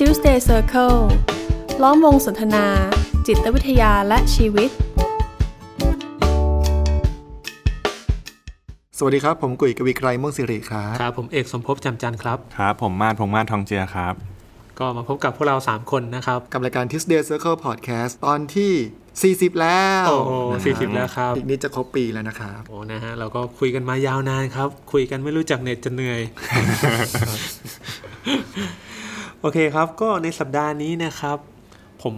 Tuesday Circle ล้อมวงสนทนา จิตวิทยาและชีวิต สวัสดีครับ ผมกุยกวีไกรม่วงสิริครับ ครับ ผมเอกสมภพจำจันทร์ครับ ครับ ผมมาดพงษ์มาดทองเจียครับ ก็มาพบกับพวกเรา 3 คนนะครับ กับรายการ Tuesday Circle Podcast ตอนที่ 40 แล้วโอ้โหนะครับ40แล้วครับ อีกนิดจะครบปีแล้วนะครับ โอ้นะฮะเราก็คุยกันมายาวนานครับ คุยกันไม่รู้จักเน็ตจะเหนื่อยโอเคครับ ก็ในสัปดาห์นี้นะครับ ผม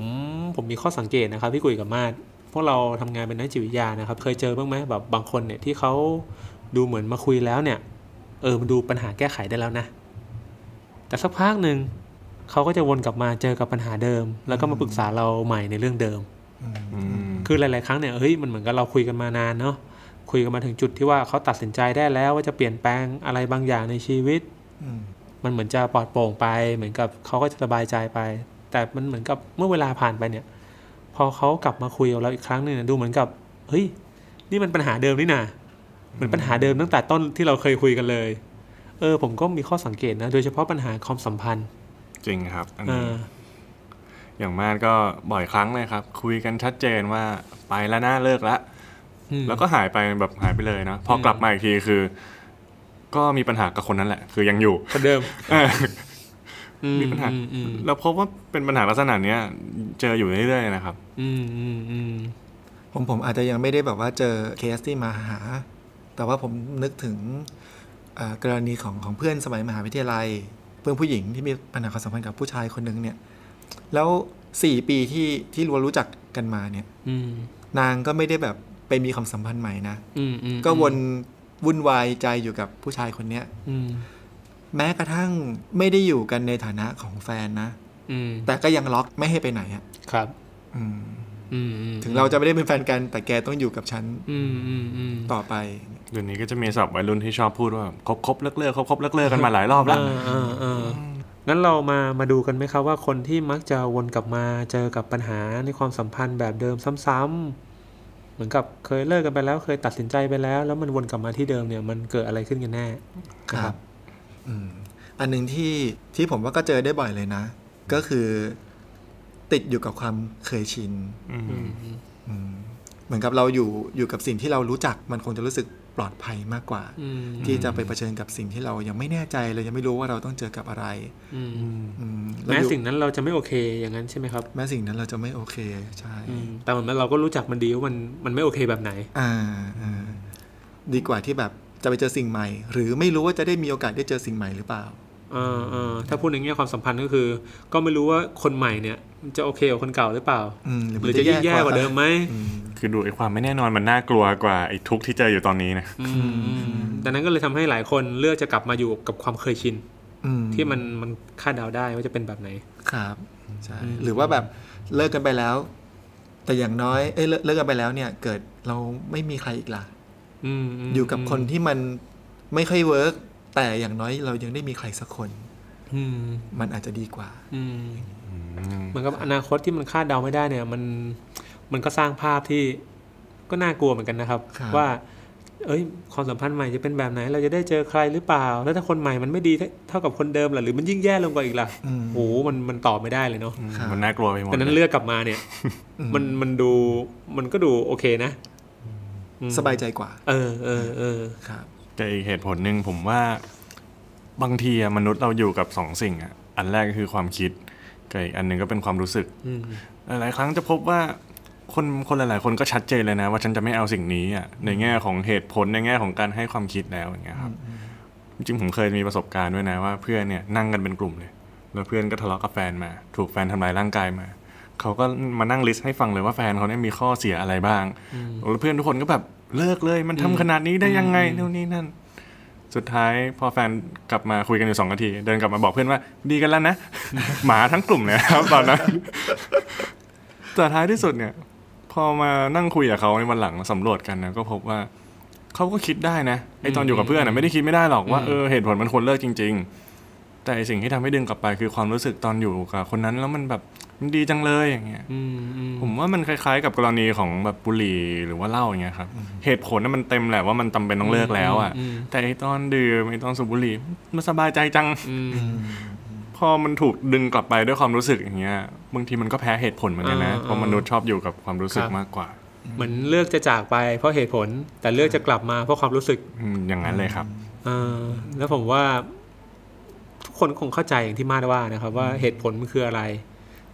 ผมมีข้อสังเกตนะครับ พี่กุยกับมาดพวกเราทำงานเป็นนักจิตวิทยานะครับ เคยเจอบ้างไหมแบบบางคนเนี่ยที่เขาดูเหมือนมาคุยแล้วเนี่ย เออมันดูปัญหาแก้ไขได้แล้วนะ แต่สักพักหนึ่งเขาก็จะวนกลับมาเจอกับปัญหาเดิม แล้วก็มาปรึกษาเราใหม่ในเรื่องเดิมอืมคือหลาย ๆ ครั้งเนี่ยเฮ้ยมันเหมือนกับเราคุยกันมานานเนาะคุยกันมาถึงจุดที่ว่าเขาตัดสินใจได้แล้วว่าจะเปลี่ยนแปลงอะไรบางอย่างในชีวิตอื มมันเหมือนจะปลอดโปร่งไป เหมือนกับเขาก็จะสบายใจไป แต่มันเหมือนกับเมื่อเวลาผ่านไปเนี่ย พอเขากลับมาคุยกับเราอีกครั้งหนึ่งเนี่ยดูเหมือนกับเฮ้ยนี่มันปัญหาเดิมนี่นาเหมือนปัญหาเดิมตั้งแต่ต้นที่เราเคยคุยกันเลย เออ ผมก็มีข้อสังเกตนะ โดยเฉพาะปัญหาความสัมพันธ์ จริงครับอันเอนี้ออย่างมากก็บ่อยครั้งเลยครับ คุยกันชัดเจนว่าไปแล้วนะเลิกละอืมแล้วก็หายไปแบบหายไปเลยเนาะพอกลับมาอีกทีคือ ก็มีปัญหากับคนนั้นแหละ คือยังอยู่คนเดิมเอออืมีปัญหาอืมอืมเราพบว่าเป็นปัญหาลักษณะเนี้ย เจออยู่เรื่อยๆนะครับ อืมอืมอืมผมผมอาจจะยังไม่ได้แบบว่าเจอเคสที่มาหา แต่ว่าผมนึกถึงเอ่อกรณีของของเพื่อนสมัยมหาวิทยาลัย เพื่อนผู้หญิงที่มีปัญหาความสัมพันธ์กับผู้ชายคนหนึ่งเนี่ย แล้วสี่ปีที่ที่เรารู้จักกันมาเนี่ย อืมนางก็ไม่ได้แบบไปมีความสัมพันธ์ใหม่นะอืมอืมก็วน วุ่นวายใจอยู่กับผู้ชายคนเนี้ยอืมแม้กระทั่งไม่ได้อยู่กันในฐานะของแฟนนะอืมแต่ก็ยังล็อกไม่ให้ไปไหนอะครับอืมอืมอืมถึงเราจะไม่ได้เป็นแฟนกันแต่แกต้องอยู่กับฉันอืมอืมอืมต่อไปเดี๋ยวนี้ก็จะมีศัพท์วัยรุ่นที่ชอบพูดว่าคบคบเลิกเลิกคบคบเลิกเลิกกันมาหลายรอบแล้วเออเออเอองั้นเรามามาดูกันไหมครับว่าคนที่มักจะวนกลับมาเจอกับปัญหาในความสัมพันธ์แบบเดิมซ้ำๆ เหมือนกับเคยเลิกกันไปแล้ว เคยตัดสินใจไปแล้ว แล้วมันวนกลับมาที่เดิมเนี่ย มันเกิดอะไรขึ้นกันแน่ครับอืมอันหนึ่งที่ที่ผมว่าก็เจอได้บ่อยเลยนะ ก็คือติดอยู่กับความเคยชินอืมอืมอืมเหมือนกับเราอยู่อยู่กับสิ่งที่เรารู้จักมันคงจะรู้สึก ปลอดภัยมากกว่าอืมที่จะไปเผชิญกับสิ่งที่เรายังไม่แน่ใจเรายังไม่รู้ว่าเราต้องเจอกับอะไรอืมอืมแม้ล้วอยู่สิ่งนั้นเราจะไม่โอเคอย่างนั้นใช่ไหมครับ แม้สิ่งนั้นเราจะไม่โอเคใช่อืมแต่เหมือนเราก็รู้จักมันดีว่ามันมันไม่โอเคแบบไหนอ่าอ่าดีกว่าที่แบบจะไปเจอสิ่งใหม่ หรือไม่รู้ว่าจะได้มีโอกาสได้เจอสิ่งใหม่หรือเปล่าเออเออถ้าพูดในแง่ความสัมพันธ์ก็คือ ก็ไม่รู้ว่าคนใหม่เนี่ยจะโอเคกับคนเก่าหรือเปล่าอืมหรือจะยิ่งแย่กว่าเดิมไหมอืม คือดูไอ้ความไม่แน่นอนมันน่ากลัวกว่าไอ้ทุกข์ที่เจออยู่ตอนนี้นะอืมอืมดังนั้นก็เลยทำให้หลายคนเลือกจะกลับมาอยู่กับความเคยชินอืมที่มันมันคาดเดาได้ว่าจะเป็นแบบไหนครับใช่อืมหรือว่าแบบเลิกกันไปแล้ว แต่อย่างน้อยเอ้ยเลิกเลิกกันไปแล้วเนี่ย เกิดเราไม่มีใครอีกล่ะอืมมอยู่กับคนที่มันไม่ค่อยเวิร์กแต่อย่างน้อยเรายังได้มีใครสักคนอืมมันอาจจะดีกว่าอืมเหมือนกับอนาคตที่มันคาดเดาไม่ได้เนี่ย มัน มันก็สร้างภาพที่ก็น่ากลัวเหมือนกันนะครับครับ ว่า เอ้ยความสัมพันธ์ใหม่จะเป็นแบบไหน เราจะได้เจอใครหรือเปล่า แล้วถ้าคนใหม่มันไม่ดีเท่าเท่ากับคนเดิมล่ะหรือมันยิ่งแย่ลงกว่าอีกล่ะอืมโอ้โหมันมันตอบไม่ได้เลยเนาะครับมันน่ากลัวไปหมดดังนั้นเลยเลือกกลับมาเนี่ย มันมันดูมันก็ดูโอเคนะอืมสบายใจกว่า เออเออเออครับแต่อีกเหตุผลหนึ่งผมว่าบางทีอะมนุษย์เราอยู่กับสองสิ่งอะอันแรกก็คือความคิดกับอีกอันหนึ่งก็เป็นความรู้สึกอืมหลายๆครั้งจะพบว่า คนคนหลาย ๆ คนก็ชัดเจนเลยนะ ว่าฉันจะไม่เอาสิ่งนี้อะในแง่ของเหตุผลในแง่ของการให้ความคิดแล้วอย่างเงี้ยครับ จริงๆผมเคยมีประสบการณ์ด้วยนะว่าเพื่อนเนี่ยนั่งกันเป็นกลุ่มเลย แล้วเพื่อนก็ทะเลาะกับแฟนมา ถูกแฟนทำลายร่างกายมาเขาก็มานั่งลิสต์ให้ฟังเลยว่าแฟนเขาเนี่ยมีข้อเสียอะไรบ้างแล้วเพื่อนทุกคนก็แบบเลิกเลย มันทำขนาดนี้ได้ยังไงนู่นนี่นั่น สุดท้ายพอแฟนกลับมาคุยกันอยู่สองนาที เดินกลับมาบอกเพื่อนว่าดีกันแล้วนะ หมาทั้งกลุ่มเลยครับตอนนั้นแต่ท้ายที่สุดเนี่ยพ อมานั่งคุยกับเขาในวันหลังสำรวจกันนะก็พบว่าเขาก็คิดได้นะไอตอนอยู่กับเพื่อนนะไม่ได้คิดไม่ได้หรอกว่าเออเหตุผลมันควรเลิกจริง ๆ แต่ไอ้สิ่งที่ทำให้ดึงกลับไปคือความรู้สึกตอนอยู่กับคนนั้นแล้วมันแบบมันดีจังเลยอย่างเงี้ยอืมอืมผมว่ามันคล้าย ๆ กับกรณีของแบบบุหรี่หรือว่าเหล้าอย่างเงี้ยครับเหตุผลนั้นมันเต็มแหละว่ามันจำเป็นต้องเลิกแล้วอะอืมแต่ไอตอนดื่มไอตอนสูบบุหรี่มันสบายใจจังอืม พพอมันถูกดึงกลับไปด้วยความรู้สึกอย่างเงี้ยบางทีมันก็แพ้เหตุผลเหมือนกันนะอ่าเพราะมนุษย์ชอบอยู่กับความรู้สึกครับมากกว่า เหมือนเลือกจะจากไปเพราะเหตุผล แต่เลือกจะกลับมาเพราะความรู้สึกอืมอย่างนั้นเลยครับเออแล้วผมว่า ทุกคนคงเข้าใจอย่างที่มาดว่านะครับ ว่าเหตุผลมันคืออะไร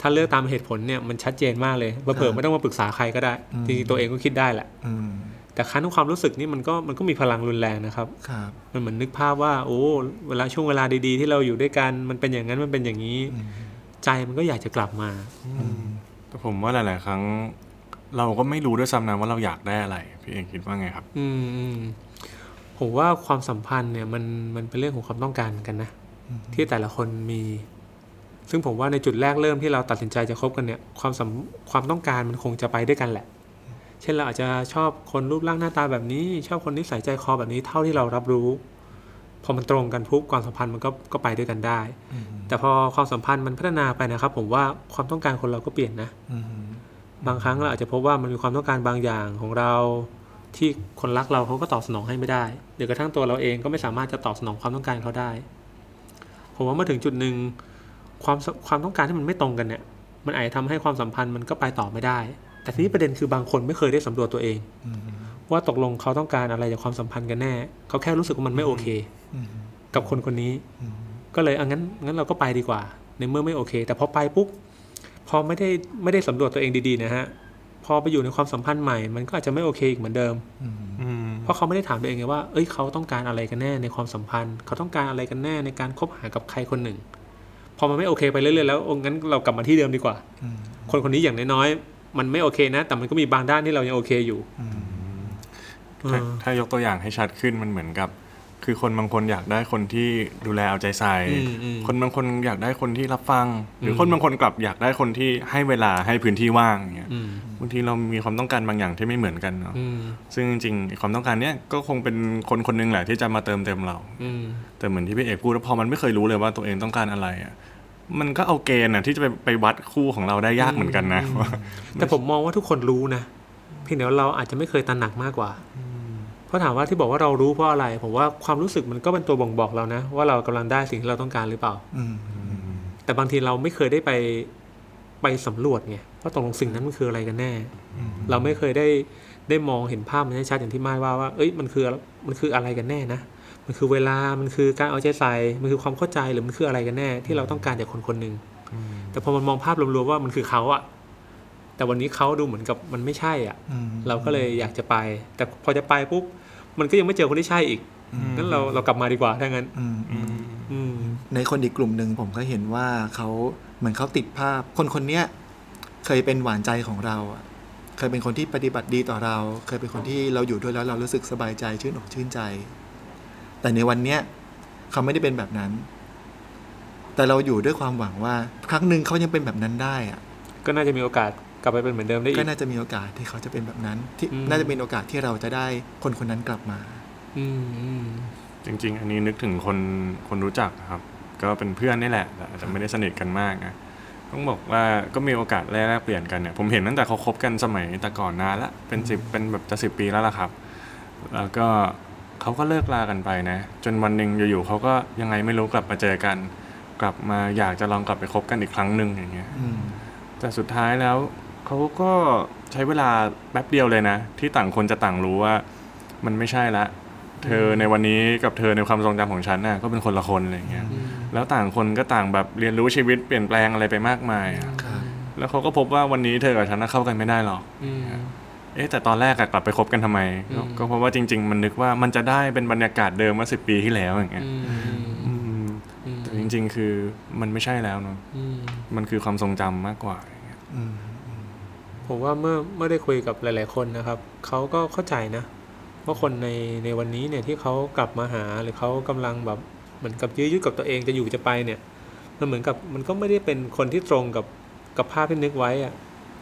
ถ้าเลือกตามเหตุผลเนี่ยมันชัดเจนมากเลยเผื่อๆไม่ต้องมาปรึกษาใครก็ได้อืมจริงๆตัวเองก็คิดได้แหละอืม แต่ครั้นความรู้สึกนี่มันก็มันก็มีพลังรุนแรงนะครับครับ มันเหมือนนึกภาพว่า โอ้ เวลาช่วงเวลาดีๆ ที่เราอยู่ด้วยกันมันเป็นอย่างนั้นมันเป็นอย่างนี้อืมใจมันก็อยากจะกลับมาอืมแต่ผมว่าหลาย ๆ ครั้ง เราก็ไม่รู้ด้วยซ้ำนะว่าเราอยากได้อะไรพี่เองคิดว่าไงครับ อืมอืมผมว่าความสัมพันธ์เนี่ยมันมันเป็นเรื่องของความต้องการเหมือนกันนะอืมที่แต่ละคนมี ซึ่งผมว่าในจุดแรกเริ่มที่เราตัดสินใจจะคบกันเนี่ย ความสัมความต้องการมันคงจะไปด้วยกันแหละ เช่นเราอาจจะชอบคนรูปร่างหน้าตาแบบนี้ ชอบคนนิสัยใจคอแบบนี้เท่าที่เรารับรู้ พอมันตรงกันปุ๊บความสัมพันธ์มันก็ก็ไปด้วยกันได้อืมแต่พอความสัมพันธ์มันพัฒนาไปนะครับ ผมว่าความต้องการคนเราก็เปลี่ยนนะอืมบางครั้งเราอาจจะพบว่ามันมีความต้องการบางอย่างของเราที่คนรักเราเขาก็ตอบสนองให้ไม่ได้หรือกระทั่งตัวเราเองก็ไม่สามารถจะตอบสนองความต้องการเขาได้ ผมว่าเมื่อถึงจุดหนึ่งความสความต้องการที่มันไม่ตรงกันเนี่ย มันอาจจะทำให้ความสัมพันธ์มันก็ไปต่อไม่ได้ แต่ทีนี้ประเด็นคือบางคนไม่เคยได้สำรวจตัวเองอืมว่าตกลงเขาต้องการอะไรจากความสัมพันธ์กันแน่ เขาแค่รู้สึกว่ามันไม่โอเคอืมกับคนคนนี้อืมก็เลยอะงั้นงั้นเราก็ไปดีกว่า ในเมื่อไม่โอเค แต่พอไปปุ๊บพอไม่ได้ไม่ได้สำรวจตัวเองดีๆนะฮะพอไปอยู่ในความสัมพันธ์ใหม่ มันก็อาจจะไม่โอเคอีกเหมือนเดิมอืมอืมเพราะเขาไม่ได้ถามตัวเองไงว่า เอ้ยเขาต้องการอะไรกันแน่ในความสัมพันธ์ เขาต้องการอะไรกันแน่ในการคบหากับใครคนหนึ่ง พอมันไม่โอเคไปเรื่อยๆแล้วโอ้งั้นเรากลับมาที่เดิมดีกว่าอืมคนคนนี้อย่างน้อยๆ มันไม่โอเคนะ แต่มันก็มีบางด้านที่เรายังโอเคอยู่อืมถ้าเออถ้ายกตัวอย่างให้ชัดขึ้นมันเหมือนกับ คือคนบางคนอยากได้คนที่ดูแลเอาใจใส่อืมอืมคนบางคนอยากได้คนที่รับฟัง หรืออมคนบางคนกลับอยากได้คนที่ให้เวลาให้พื้นที่ว่างอย่างเงี้ยอืมบางทีเรามีความต้องการบางอย่างที่ไม่เหมือนกันเนาะอืมซึ่งจริงๆความต้องการเนี้ยก็คงเป็นคนคนหนึงแหละที่จะมาเติมเต็มเราอืมแต่เหมือนที่พี่เอกพูดว่าพอมันไม่เคยรู้เลยว่าตัวเองต้องการอะไรอะ มันก็เอาเกณฑ์อะที่จะไปไปวัดคู่ของเราได้ยากเหมือนกันนะว่าแต่ผมมองว่าทุกคนรู้นะเพียงแต่ว่าเราอาจจะไม่เคยตระหนักมากกว่าเพราะถามว่าที่บอกว่าเรารู้เพราะอะไร ผมว่าความรู้สึกมันก็เป็นตัวบ่งบอกเรานะ ว่าเรากำลังได้สิ่งที่เราต้องการหรือเปล่าอืมแต่บางทีเราไม่เคยได้ไปไปสำรวจไงว่าตกลงสิ่งนั้นมันคืออะไรกันแน่ เราไม่เคยได้ได้มองเห็นภาพมันให้ชัดอย่างที่มาดว่าว่า เอ้ยมันคือมันคืออะไรกันแน่นะ มันคือเวลามันคือการเอาใจใส่มันคือความเข้าใจหรือมันคืออะไรกันแน่ ที่เราต้องการจากคนคนหนึ่งแต่พอมันมองภาพรวมๆว่ามันคือเขาอะแต่วันนี้เขาดูเหมือนกับมันไม่ใช่อะอืมเราก็เลยอยากจะไป แต่พอจะไปปุ๊บมันก็ยังไม่เจอคนที่ใช่อีกงั้นเราเรากลับมาดีกว่าถ้างั้นอืมอืมอืมในคนอีกกลุ่มหนึ่งผมก็เห็นว่าเขาเหมือนเขาติดภาพ คนคนเนี้ยเคยเป็นหวานใจของเราอะเคยเป็นคนที่ปฏิบัติดีต่อเรา เคยเป็นคนที่เราอยู่ด้วยแล้วเรารู้สึกสบายใจชื่นอกชื่นใจ แต่ในวันเนี้ยเขาไม่ได้เป็นแบบนั้น แต่เราอยู่ด้วยความหวังว่า ครั้งหนึ่งเขายังเป็นแบบนั้นได้อะก็น่าจะมีโอกาสกลับไปเป็นเหมือนเดิมได้อีก็กน่าจะมีโอกาสที่เขาจะเป็นแบบนั้น ที่อืม น่าจะเป็นโอกาสที่เราจะได้คนคนนั้นกลับมา อืมอืมจริง ๆ อันนี้นึกถึงคนคนรู้จักครับ ก็เป็นเพื่อนนี่แหละแต่อาจจะไม่ได้สนิทกันมากนะต้องบอกว่าก็มีโอกาสแลกเปลี่ยนกันเนี่ยผมเห็นตั้งแต่เขาคบกันสมัยแต่ก่อนนานละเป็นสิบเป็นแบบจะสิบปีแล้วล่ะครับ แล้วก็ เขาก็เลิกลากันไปนะ จนวันหนึ่งอยู่ๆเขาก็ยังไงไม่รู้กลับมาเจอกัน กลับมาอยากจะลองกลับไปคบกันอีกครั้งหนึ่งอย่างเงี้ยอืมแต่สุดท้ายแล้วเขาก็ใช้เวลาแป๊บเดียวเลยนะ ที่ต่างคนจะต่างรู้ว่า มันไม่ใช่ละเธอในวันนี้กับเธอในความทรงจำของฉันน่ะก็เป็นคนละคนอะไรอย่างเงี้ยอืมแล้วต่างคนก็ต่างแบบเรียนรู้ชีวิตเปลี่ยนแปลงอะไรไปมากมายอะครับแล้วเขาก็พบว่าวันนี้เธอกับฉันน่ะเข้ากันไม่ได้หรอกอืม เอ๊ะแต่ตอนแรกอะกลับไปคบกันทำไมก็อืมก็เพราะว่าจริง ๆ มันนึกว่ามันจะได้เป็นบรรยากาศเดิมเมื่อสิบปีที่แล้วอย่างเงี้ยอืมอืมอืมแต่จริง ๆ คือมันไม่ใช่แล้วเนาะอืมมันคือความทรงจำมากกว่าอย่างเงี้ยอืมผมว่าเมื่อเมื่อได้คุยกับหลาย ๆ คนนะครับเขาก็เข้าใจนะว่าคนในในวันนี้เนี่ยที่เขากลับมาหาหรือเขากำลังแบบเหมือนกับยื้อยุดกับตัวเองจะอยู่จะไปเนี่ย มันเหมือนกับมันก็ไม่ได้เป็นคนที่ตรงกับกับภาพที่นึกไว้อะ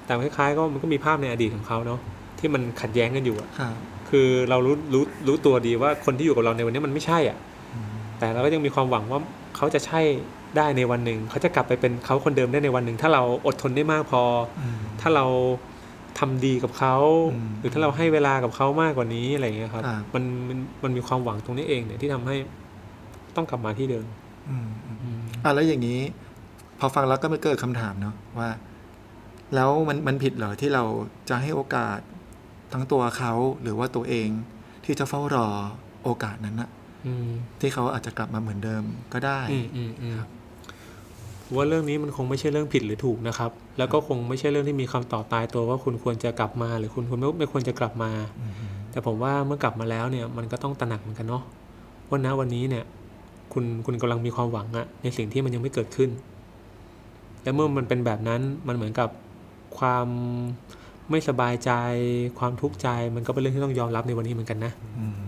แต่คล้ายๆก็มันก็มีภาพในอดีตของเขาเนาะ ที่มันขัดแย้งกันอยู่อะครับคือเรารู้รู้รู้ตัวดีว่าคนที่อยู่กับเราในวันนี้มันไม่ใช่อะ แต่เราก็ยังมีความหวังว่าเขาจะใช่ได้ในวันหนึ่ง เขาจะกลับไปเป็นเขาคนเดิมได้ในวันหนึ่ง ถ้าเราอดทนได้มากพออืมถ้าเราทำดีกับเขาอืมหรือถ้าเราให้เวลากับเขามากกว่านี้อะไรอย่างเงี้ยครับครับ มันมันมันมีความหวังตรงนี้เองเนี่ยที่ทำให้ต้องกลับมาที่เดิมออืมอืมอะแล้วอย่างนี้ พอฟังแล้วก็ไม่เกิดคำถามเนาะว่า แล้วมันมันผิดเหรอที่เราจะให้โอกาส ทั้งตัวเขาหรือว่าตัวเองที่จะเฝ้ารอโอกาสนั้นนะอืมที่เขาอาจจะกลับมาเหมือนเดิมก็ได้อืมอืมอืมผมว่าเรื่องนี้มันคงไม่ใช่เรื่องผิดหรือถูกนะครับ แล้วก็คงไม่ใช่เรื่องที่มีคำตอบตายตัวว่าคุณควรจะกลับมา หรือคุณควรไม่ไม่ควรจะกลับมา แต่ผมว่าเมื่อกลับมาแล้วเนี่ยมันก็ต้องตระหนักเหมือนกันเนาะว่าณวันนี้เนี่ย คุณคุณกำลังมีความหวังอะในสิ่งที่มันยังไม่เกิดขึ้น และเมื่อมันเป็นแบบนั้นมันเหมือนกับความ ไม่สบายใจความทุกข์ใจมันก็เป็นเรื่องที่ต้องยอมรับในวันนี้เหมือนกันนะอืม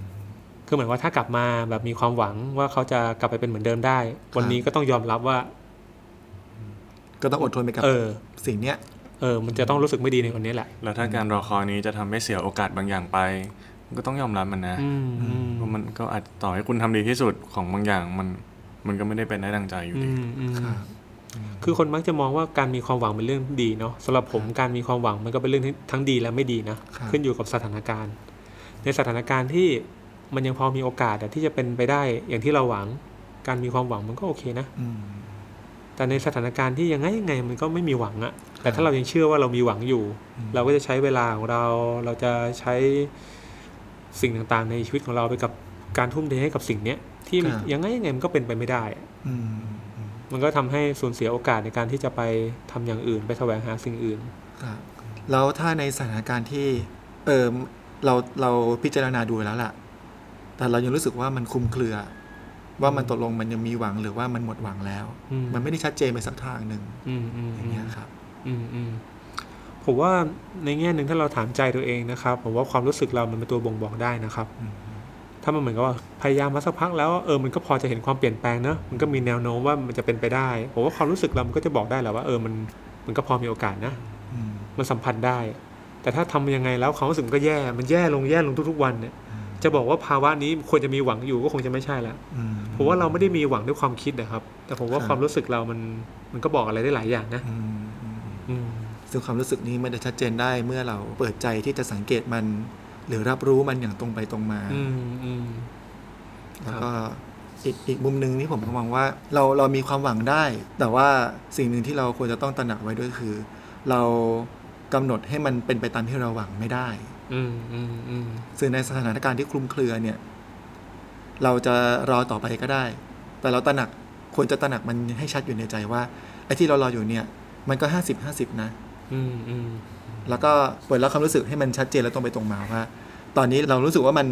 คือเหมือนว่าถ้ากลับมาแบบมีความหวังว่าเขาจะกลับไปเป็นเหมือนเดิมได้ วันนี้ก็ต้องยอมรับว่า ก็ต้องอดทนไปกับเออสิ่งเนี้ยเออ มันจะต้องรู้สึกไม่ดีในวันนี้แหละ แล้วถ้าการรอคอยนี้จะทำให้เสียโอกาสบางอย่างไป ก็ต้องยอมรับมันนะอืมอืมเพราะมันก็อาจต่อให้คุณทำดีที่สุดของบางอย่างมัน มันก็ไม่ได้เป็นได้ดังใจอยู่อืดีมอืมครับ คือคนมักจะมองว่าการมีความหวังเป็นเรื่องดีเนาะสำหรับผมการมีความหวังมันก็เป็นเรื่องที่ทั้งดีและไม่ดีนะครับขึ้นอยู่กับสถานการณ์ ในสถานการณ์ที่มันยังพอมีโอกาสอะที่จะเป็นไปได้อย่างที่เราหวัง การมีความหวังมันก็โอเคนะอืมแต่ในสถานการณ์ที่ยังไงยังไงมันก็ไม่มีหวังอะแต่ถ้าเรายังเชื่อว่าเรามีหวังอยู่ เราก็จะใช้เวลาของเราเราจะใช้สิ่งต่างๆ ในชีวิตของเราไปกับการทุ่มเทให้กับสิ่งเนี้ยที่ครับยังไงยังไงมันก็เป็นไปไม่ได้อะอื มอืมมันก็ทำให้สูญเสียโอกาสในการที่จะไปทำอย่างอื่น ไปแสวงหาสิ่งอื่นครับแล้วถ้าในสถานการณ์ที่เออเราเราพิจารณาดูแล้วล่ะ แต่เรายังรู้สึกว่ามันคลุมเครือ ว่ามันตกลงมันยังมีหวังหรือว่ามันหมดหวังแล้วอืมมันไม่ได้ชัดเจนไปสักทางหนึ่งอืมอืมอย่างเงี้ยครับ อืมอืมผมว่าในแง่หนึ่งถ้าเราถามใจตัวเองนะครับ ผมว่าความรู้สึกเรามันเป็นตัวบ่งบอกได้นะครับอืม ถ้ามันเหมือนกับว่าพยายามมาสักพักแล้วเออมันก็พอจะเห็นความเปลี่ยนแปลงเนอะมันก็มีแนวโน้มว่ามันจะเป็นไปได้ผมว่าความรู้สึกเรามันก็จะบอกได้แหละว่าเออมันมันก็พอมีโอกาสนะอืมมันสัมผัสได้ แต่ถ้าทำยังไงแล้วความรู้สึกมันก็แย่มันแย่ลงแย่ลงทุกๆวันเนี่ยจะบอกว่าภาวะนี้ควรจะมีหวังอยู่ก็คงจะไม่ใช่แล้วอืมผมว่าเราไม่ได้มีหวังด้วยความคิดนะครับ แต่ผมว่าครับความรู้สึกเรามันมันก็บอกอะไรได้หลายอย่างนะอืมอืมอืมซึ่งความรู้สึกนี้มันจะชัดเจนได้เมื่อเราเปิดใจที่จะสังเกตมัน หรือรับรู้มันอย่างตรงไปตรงมาอืมอืมแล้วก็อีกอีกมุมหนึ่งที่ผมมองว่า เราเรามีความหวังได้ แต่ว่าสิ่งหนึ่งที่เราควรจะต้องตระหนักไว้ด้วยคือ เรากำหนดให้มันเป็นไปตามที่เราหวังไม่ได้อืมอืมอืมซึ่งในสถานการณ์ที่คลุมเครือเนี่ย เราจะรอต่อไปก็ได้ แต่เราตระหนักควรจะตระหนักมันให้ชัดอยู่ในใจว่าไอ้ที่เรารออยู่เนี่ย มันก็ห้าสิบห้าสิบนะ อืมอืม แล้วก็เปิดรับความรู้สึกให้มันชัดเจนและตรงไปตรงมาว่า ตอนนี้เรารู้สึกว่ามัน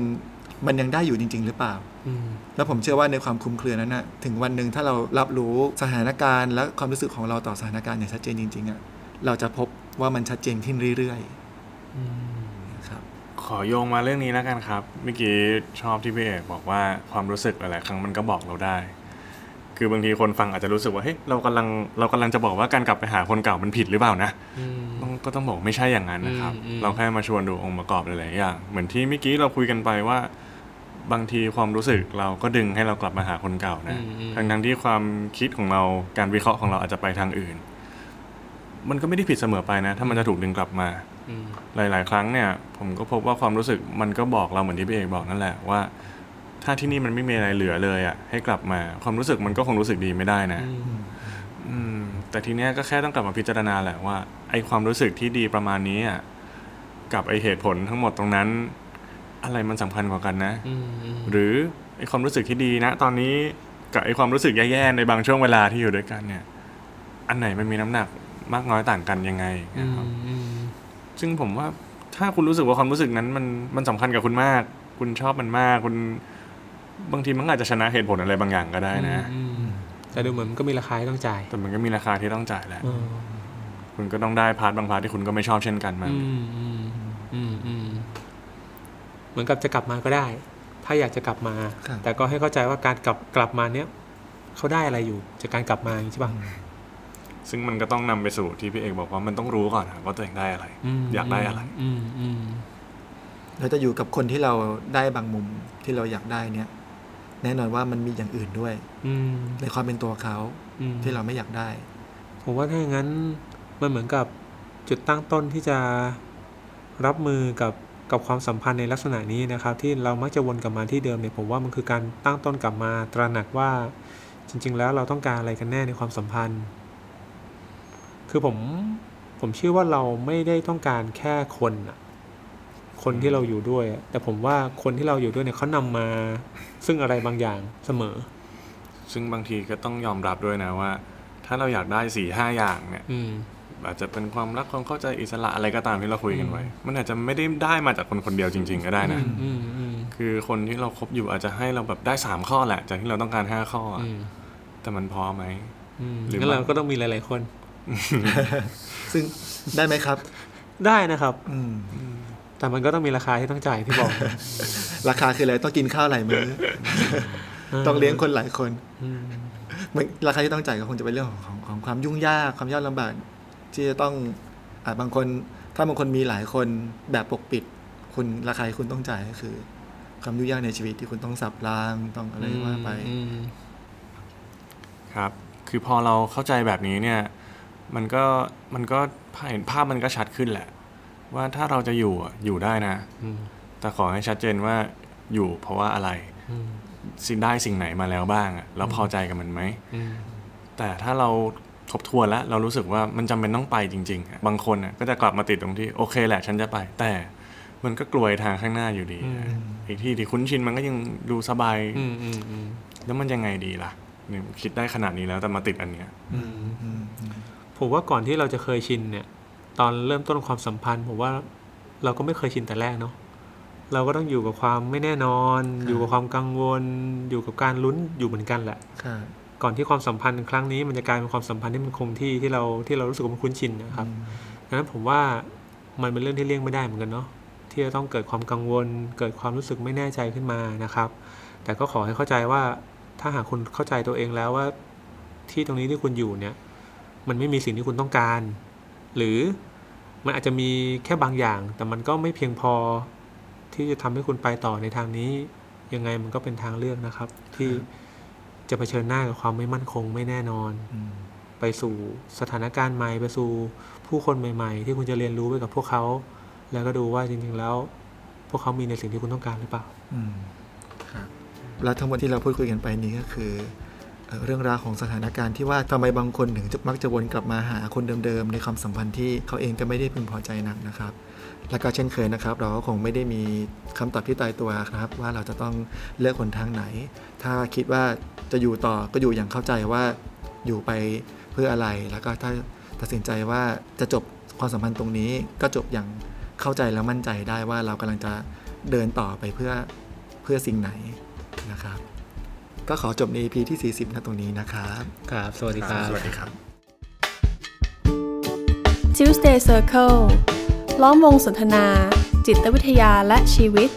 มันยังได้อยู่จริง ๆ หรือเปล่าอืมแล้วผมเชื่อว่าในความคลุมเครือนั้นนะถึงวันหนึ่งถ้าเรารับรู้สถานการณ์และความรู้สึกของเราต่อสถานการณ์อย่างชัดเจนจริงๆอะเราจะพบว่ามันชัดเจนขึ้นเรื่อยอืมๆนะครับ ขอโยงมาเรื่องนี้แล้วกันครับเมื่อกี้ชอบที่พี่เอกบอกว่าความรู้สึกหลายๆครั้งมันก็บอกเราได้ คือบางทีคนฟังอาจจะรู้สึกว่าเฮ้ยเรากำลังเรากำลังจะบอกว่าการกลับไปหาคนเก่ามันผิดหรือเปล่านะอืมต้องก็ต้องบอกไม่ใช่อย่างนั้นนะครับอืมอืมเราแค่มาชวนดูองค์ประกอบหลายๆอย่างเหมือนที่เมื่อกี้เราคุยกันไปว่า บางทีความรู้สึกเราก็ดึงให้เรากลับมาหาคนเก่านะอืมอืมทั้งทั้งๆที่ความคิดของเราการวิเคราะห์ของเราอาจจะไปทางอื่น มันก็ไม่ได้ผิดเสมอไปนะ ถ้ามันจะถูกดึงกลับมาอืมหลาย ๆ ครั้งเนี่ย ผมก็พบว่าความรู้สึกมันก็บอกเราเหมือนที่พี่เอกบอกนั่นแหละว่า ถ้าที่นี่มันไม่มีอะไรเหลือเลยอะให้กลับมาความรู้สึกมันก็คงรู้สึกดีไม่ได้นะอืมอืมแต่ทีเนี้ยก็แค่ต้องกลับมาพิจารณาแหละว่าไอความรู้สึกที่ดีประมาณนี้อะกับไอเหตุผลทั้งหมดตรงนั้น อะไรมันสำคัญกว่ากันนะอืมอืมหรือไอความรู้สึกที่ดีนะ ตอนนี้กับไอความรู้สึกแย่ๆในบางช่วงเวลาที่อยู่ด้วยกันเนี่ย อันไหนมันมีน้ำหนักมากน้อยต่างกันยังไงอืนะมครับอืมซึ่งผมว่าถ้าคุณรู้สึกว่าความรู้สึกนั้นมันมันสำคัญกับคุณมาก คุณชอบมันมาก คุณ บางทีมันอาจจะชนะเหตุผลอะไรบางอย่างก็ได้นะอืมแต่ดูเหมือนมันก็มีราคาที่ต้องจ่าย แต่มันก็มีราคาที่ต้องจ่ายแหละอืมคุณก็ต้องได้ part บาง part ที่คุณก็ไม่ชอบเช่นกันมาอืมอืมอืมอืมเหมือนกับจะกลับมาก็ได้ ถ้าอยากจะกลับมาครับแต่ก็ให้เข้าใจว่าการกลับกลับมาเนี้ยเขาได้อะไรอยู่ จากการกลับมาอย่างนี้ใช่ป่ะซึ่งมันก็ต้องนำไปสู่ที่พี่เอกบอกว่ามันต้องรู้ก่อนครับว่าตัวเองได้อะไรมอยากได้อะไรอืมอืมเราจะอยู่กับคนที่เราได้บางมุมที่เราอยากได้เนี่ย แน่นอนว่ามันมีอย่างอื่นด้วย อืมในความเป็นตัวเขาอืมที่เราไม่อยากได้ ผมว่าถ้าอย่างนั้นมันเหมือนกับจุดตั้งต้นที่จะรับมือกับกับความสัมพันธ์ในลักษณะนี้นะครับ ที่เรามักจะวนกลับมาที่เดิมเนี่ยผมว่ามันคือการตั้งต้นกลับมาตระหนักว่า จริง ๆ แล้วเราต้องการอะไรกันแน่ในความสัมพันธ์ คือผมผมเชื่อว่าเราไม่ได้ต้องการแค่คนอะ คนที่เราอยู่ด้วยอะแต่ผมว่าคนที่เราอยู่ด้วยเนี่ยเขานำมาซึ่งอะไรบางอย่างเสมอ ซึ่งบางทีก็ต้องยอมรับด้วยนะว่า ถ้าเราอยากได้สี่ห้าอย่างเนี่ยอืมอาจจะเป็นความรักความเข้าใจอิสระอะไรก็ตามที่เราคุยกันไว้ มันอาจจะไม่ได้ได้มาจากคนคนเดียวจริง ๆ ก็ได้นะอืมอืมคือคนที่เราคบอยู่อาจจะให้เราแบบได้สามข้อแหละจากที่เราต้องการห้าข้ออะอืมแต่มันพอไหมอืมหรืองั้นเราบางก็ต้องมีหลาย ๆคน ซึ่งได้ไหมครับ ได้นะครับ อืม แต่มันก็ต้องมีราคาที่ต้องจ่ายที่บอก ราคาคืออะไรต้องกินข้าวหลายมื้อต้องเลี้ยงคนหลายคนอืมมันราคาที่ต้องจ่ายก็คงจะเป็นเรื่องของของของความยุ่งยากความยากลำบากที่จะต้องอ่าบางคน ถ้าบางคนมีหลายคนแบบปกปิด คุณราคาที่คุณต้องจ่ายก็คือ ความยุ่งยากในชีวิตที่คุณต้องสับรางต้องอะไรว่าไปอืมครับ คือพอเราเข้าใจแบบนี้เนี่ย มันก็มันก็เห็นภาพมันก็ชัดขึ้นแหละ ว่าถ้าเราจะอยู่อะอยู่ได้นะอืมแต่ขอให้ชัดเจนว่าอยู่เพราะว่าอะไรอืมสิ่งได้สิ่งไหนมาแล้วบ้างอะแล้วพอใจกับมันไหมอืมแต่ถ้าเราทบทวนแล้วเรารู้สึกว่ามันจำเป็นต้องไปจริงๆอะบางคนอะก็จะกลับมาติดตรงที่โอเคแหละฉันจะไป แต่มันก็กลวยทางข้างหน้าอยู่ดีอืมไอ้ที่ที่คุ้นชินมันก็ยังดูสบายอืมอืมอืมแล้วมันยังไงดีล่ะเนี่ยคิดได้ขนาดนี้แล้วแต่มาติดอันเนี้ยอืมอืมอืมผมว่าก่อนที่เราจะเคยชินเนี่ย ตอนเริ่มต้นความสัมพันธ์ผมว่าเราก็ไม่เคยชินแต่แรกเนาะเราก็ต้องอยู่กับความไม่แน่นอน อยู่กับความกังวล อยู่กับการลุ้นอยู่เหมือนกันแหละค่ะก่อนที่ความสัมพันธ์ครั้งนี้มันจะกลายเป็นความสัมพันธ์ที่มันคงที่ที่เราที่เรารู้สึกว่ามันคุ้นชินนะครับดังนั้นผมว่ามันเป็นเรื่องที่เลี่ยงไม่ได้เหมือนกันเนาะที่จะต้องเกิดความกังวล เกิดความรู้สึกไม่แน่ใจขึ้นมานะครับ แต่ก็ขอให้เข้าใจว่าถ้าหากคุณเข้าใจตัวเองแล้วว่า ที่ตรงนี้ที่คุณอยู่เนี่ย มันไม่มีสิ่งที่คุณต้องการ หรือมันอาจจะมีแค่บางอย่าง แต่มันก็ไม่เพียงพอที่จะทำให้คุณไปต่อในทางนี้ ยังไงมันก็เป็นทางเลือกนะครับ ที่จะเผชิญหน้ากับความไม่มั่นคงไม่แน่นอนอืมไปสู่สถานการณ์ใหม่ไปสู่ผู้คนใหม่ ๆ ที่คุณจะเรียนรู้ไปกับพวกเขา แล้วก็ดูว่าจริงๆแล้ว พวกเขามีในสิ่งที่คุณต้องการหรือเปล่าอืมครับแล้วทั้งหมดที่เราพูดคุยกันไปนี้ก็คือ เรื่องราวของสถานการณ์ที่ว่าทำไมบางคนถึงจะมักจะวนกลับมาหาคนเดิมๆ ในความสัมพันธ์ที่เขาเองก็ไม่ได้พึงพอใจนักนะครับแล้วก็เช่นเคยนะครับ เราก็คงไม่ได้มีคำตอบที่ตายตัวนะครับ ว่าเราจะต้องเลือกคนทางไหน ถ้าคิดว่าจะอยู่ต่อก็อยู่อย่างเข้าใจว่าอยู่ไปเพื่ออะไร แล้วก็ถ้าตัดสินใจว่าจะจบความสัมพันธ์ตรงนี้ ก็จบอย่างเข้าใจแล้วมั่นใจได้ว่าเรากำลังจะเดินต่อไปเพื่อเพื่อสิ่งไหนนะครับ ก็ขอจบใน EP ที่ 40นะตรงนี้นะครับครับ สวัสดีครับ สวัสดีครับ Tuesday Circle ล้อมวงสนทนา จิตวิทยาและชีวิต